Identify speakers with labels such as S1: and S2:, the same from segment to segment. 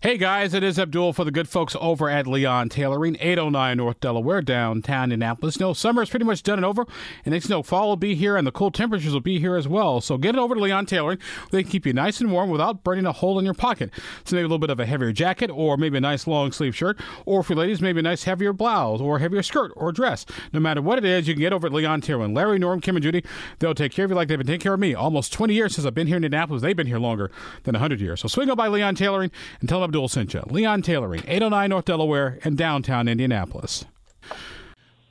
S1: Hey guys, it is Abdul for the good folks over at Leon Tailoring, 809 North Delaware, downtown Indianapolis. No, summer is pretty much done and over, and next know, fall will be here and the cool temperatures will be here as well. So get it over to Leon Tailoring. They can keep you nice and warm without burning a hole in your pocket. So maybe a little bit of a heavier jacket, or maybe a nice long sleeve shirt, or for ladies, maybe a nice heavier blouse, or heavier skirt or dress. No matter what it is, you can get over at Leon Tailoring. Larry, Norm, Kim, and Judy, they'll take care of you like they've been taking care of me. Almost 20 years since I've been here in Indianapolis. They've been here longer than 100 years. So swing on by Leon Tailoring and tell them Abdul sent you. Leon Leon Tailoring, 809 North Delaware, and downtown Indianapolis.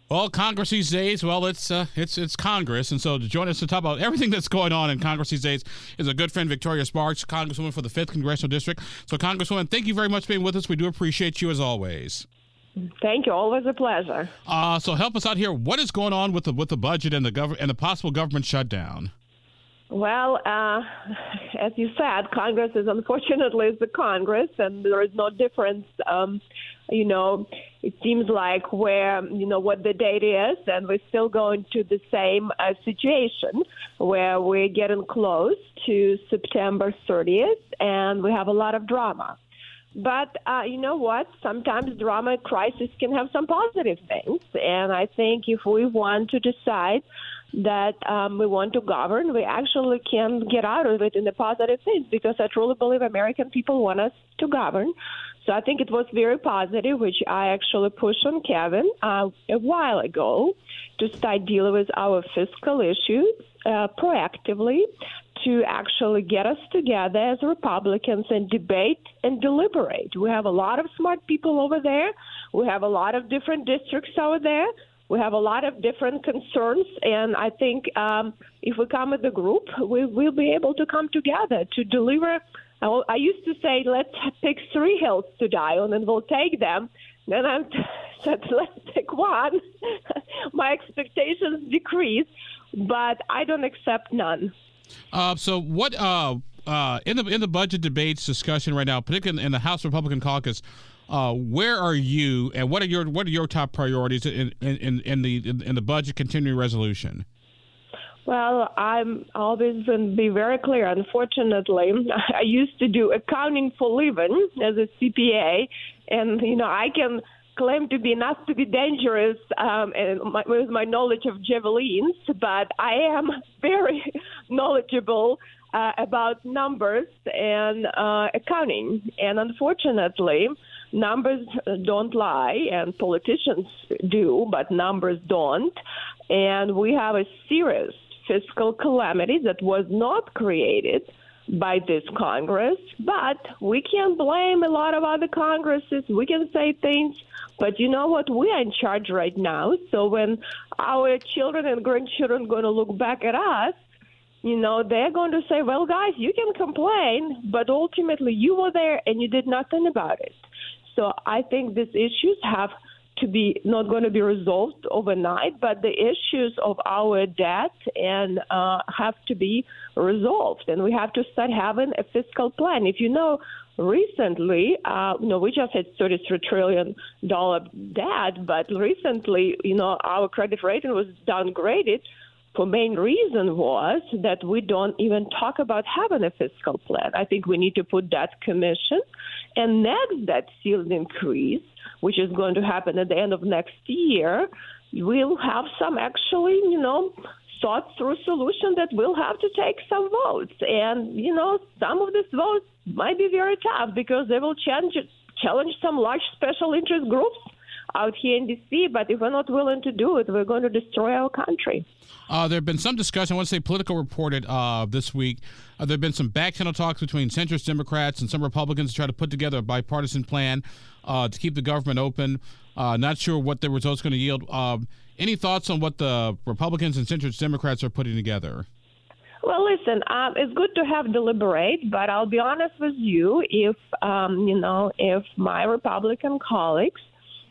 S1: Well, Congress these days, well, it's uh, it's it's Congress, and so to join us to talk about everything that's going on in Congress these days is a good friend, Victoria Spartz, Congresswoman for the Fifth Congressional District. So, Congresswoman, thank you very much for being with us. We do appreciate you as always.
S2: Thank you. Always a pleasure.
S1: Uh, so, help us out here. What is going on with the with the budget and the gov- and the possible government shutdown?
S2: Well, uh, as you said, Congress is unfortunately the Congress, and there is no difference. Um, you know, it seems like where you know what the date is, and we're still going to the same uh, situation where we're getting close to September 30th, and we have a lot of drama. But uh, you know what? Sometimes drama crisis can have some positive things, and I think if we want to decide that um, we want to govern, we actually can get out of it in the positive sense because I truly believe American people want us to govern. So I think it was very positive, which I actually pushed on Kevin uh, a while ago to start dealing with our fiscal issues uh, proactively to actually get us together as Republicans and debate and deliberate. We have a lot of smart people over there. We have a lot of different districts over there. We have a lot of different concerns, and I think um, if we come as a group, we will be able to come together to deliver. I used to say, let's pick three hills to die on, and we'll take them. Then I said, let's pick one. My expectations decrease, but I don't accept none.
S1: Uh, so, what uh, uh, in the in the budget debates discussion right now, particularly in the House Republican caucus? Uh, where are you, and what are your what are your top priorities in in, in the in the budget continuing resolution?
S2: Well, I'm always going to be very clear. Unfortunately, I used to do accounting for living as a CPA, and you know I can claim to be not to be dangerous um, and my, with my knowledge of javelins, but I am very knowledgeable uh, about numbers and uh, accounting. And unfortunately, numbers don't lie, and politicians do, but numbers don't. And we have a serious fiscal calamity that was not created by this Congress, but we can blame a lot of other Congresses. We can say things, but you know what? We are in charge right now. So when our children and grandchildren are going to look back at us, you know, they're going to say, well, guys, you can complain, but ultimately you were there and you did nothing about it. So I think these issues have to be not going to be resolved overnight, but the issues of our debt and uh, have to be resolved, and we have to start having a fiscal plan. If you know, recently, uh, you know, we just had 33 trillion dollar debt, but recently, you know, our credit rating was downgraded the main reason was that we don't even talk about having a fiscal plan. I think we need to put that commission and next that ceiling increase, which is going to happen at the end of next year, we'll have some actually, you know, thought through solution that will have to take some votes. And, you know, some of these votes might be very tough because they will challenge, challenge some large special interest groups out here in D.C., but if we're not willing to do it, we're going to destroy our country.
S1: Uh, there have been some discussion. I want to say Politico reported uh, this week. Uh, there have been some back channel talks between centrist Democrats and some Republicans to try to put together a bipartisan plan uh, to keep the government open. Uh, not sure what the results going to yield. Um, any thoughts on what the Republicans and centrist Democrats are putting together?
S2: Well, listen, um, it's good to have deliberate, but I'll be honest with you. If um, you know, if my Republican colleagues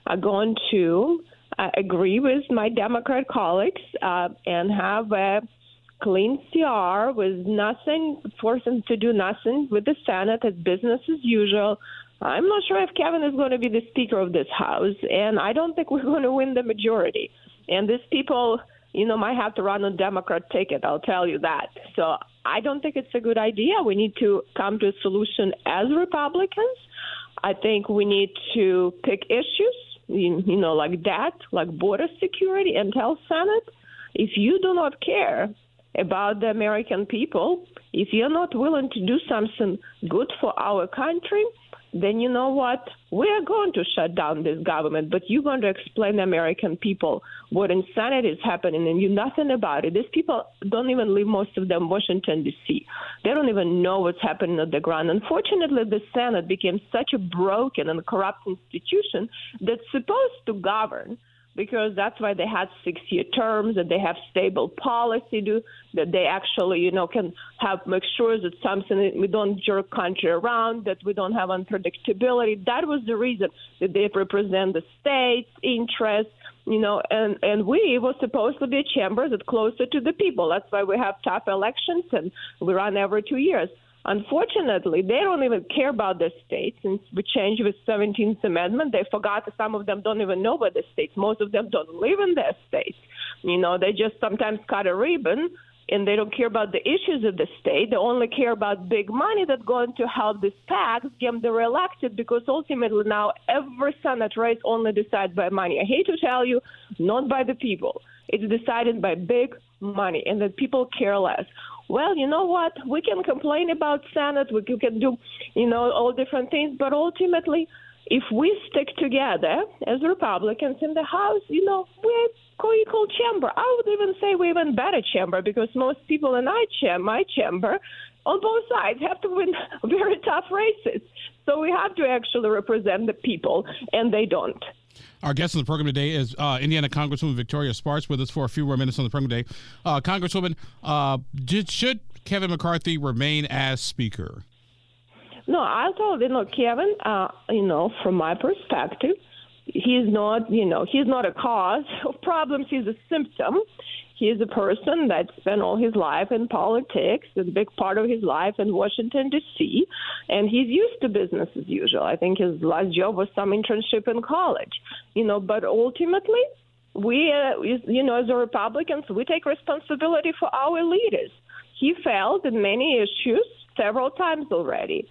S2: are going to uh, agree with my Democrat colleagues uh, and have a clean CR with nothing, force them to do nothing with the Senate as business as usual. I'm not sure if Kevin is going to be the Speaker of this House, and I don't think we're going to win the majority. And these people, you know, might have to run a Democrat ticket, I'll tell you that. So I don't think it's a good idea. We need to come to a solution as Republicans I think we need to pick issues, you, know, like that, like border security, and tell Senate. If you do not care about the American people, if you're not willing to do something good for our country, then you know what? We are going to shut down this government, but you're going to explain to American people what insanity is happening and you nothing about it. These people don't even live, most of them, Washington, D.C. They don't even know what's happening on the ground. Unfortunately, the Senate became such a broken and corrupt institution that's supposed to govern because that's why they had six year terms and they have stable policy do that they actually you know can have make sure that something we don't jerk country around that we don't have unpredictability. That was the reason that they represent the states interests you know and and we were supposed to be a chamber that's closer to the people. That's why we have tough elections and we run every two years Unfortunately, they don't even care about the states. Since we changed with 17th Amendment, they forgot some of them don't even know about the states. Most of them don't live in their states. You know, they just sometimes cut a ribbon and they don't care about the issues of the state. They only care about big money that's going to help these PACs get them reelected because ultimately now every Senate race only decided by money. I hate to tell you, not by the people. It's decided by big money, and that people care less well, you know what? We can complain about Senate, we can do, you know, all different things, but ultimately, if we stick together as Republicans in the House, you know, we're co-equal chamber. I would even say we're even better chamber because most people in chamber, my chamber, on both sides have to win very tough races. So we have to actually represent the people, and they don't.
S1: Our guest on the program today is uh, Indiana Congresswoman Victoria Spartz with us for a few more minutes on the program today. Uh, Congresswoman, uh, did, should Kevin McCarthy remain as Speaker?
S2: No, I told you know Kevin. Uh, you know, from my perspective, he's not. You know, he's not a cause of problems. He's a symptom. He is a person that spent all his life in politics, a big part of his life in Washington, D.C., and he's used to business as usual. I think his last job was some internship in college, you know, but ultimately, we, uh, you know, as Republicans, we take responsibility for our leaders. He failed in many issues several times already.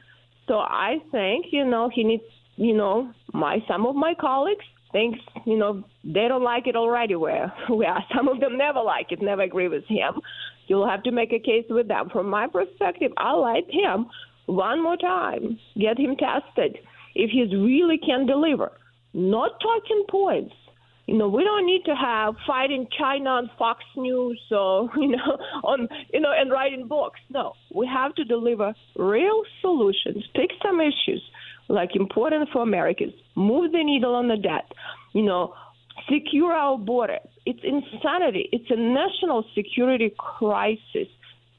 S2: So I think, you know, he needs, you know, my some of my colleagues thinks, you know, they don't like it already where we are. Some of them never like it, never agree with him. You'll have to make a case with them. From my perspective, I like him one more time, get him tested. If he really can deliver, not talking points. You know, we don't need to have fighting China on Fox News or you know on you know and writing books. No, we have to deliver real solutions. Pick some issues like important for Americans. Move the needle on the debt. You know, secure our border. It's insanity. It's a national security crisis.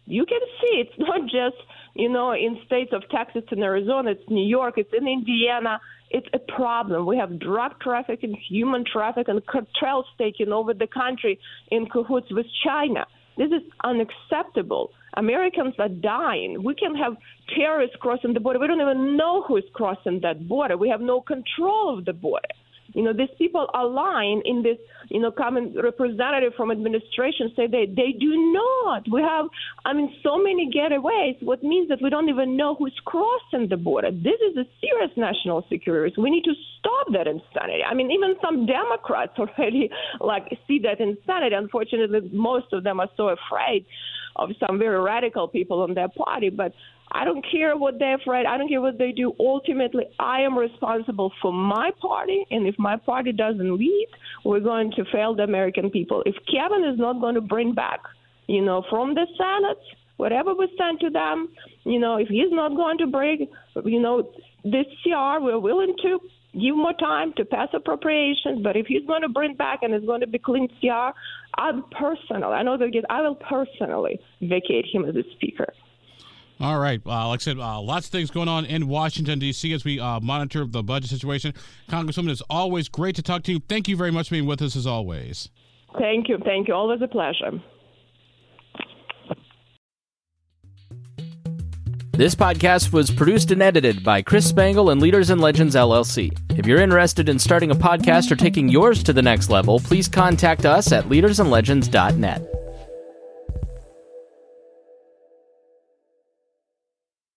S2: You can see it's not just you know in states of Texas and Arizona. It's New York. It's in Indiana. It's a problem. We have drug trafficking, human trafficking, cartels taking over the country in cahoots with China. This is unacceptable. Americans are dying. We can have terrorists crossing the border. We don't even know who is crossing that border. We have no control of the border. You know, these people lying in this, you know, common representative from administration say they, they do not. We have, I mean, so many getaways, what means that we don't even know who's crossing the border. This is a serious national security risk. We need to stop that insanity. I mean, even some Democrats already, like, see that insanity. Unfortunately, most of them are so afraid of some very radical people in their party. But I don't care what they're afraid. I don't care what they do. Ultimately, I am responsible for my party, and if my party doesn't lead, we're going to fail the American people. If Kevin is not going to bring back, you know, from the Senate, whatever we send to them, you know, if he's not going to bring, you know, this CR, we're willing to give more time to pass appropriations. But if he's going to bring back and it's going to be clean CR, I'll personally, I know that I will personally vacate him as a speaker.
S1: All right. Uh, like I said, uh, lots of things going on in Washington, D.C. as we uh, monitor the budget situation. Congresswoman, it's always great to talk to you. Thank you very much for being with us as always.
S2: Thank you. Thank you. Always a pleasure.
S3: This podcast was produced and edited by Chris Spangle and Leaders and Legends LLC. If you're interested in starting a podcast or taking yours to the next level, please contact us at leadersandlegends.net.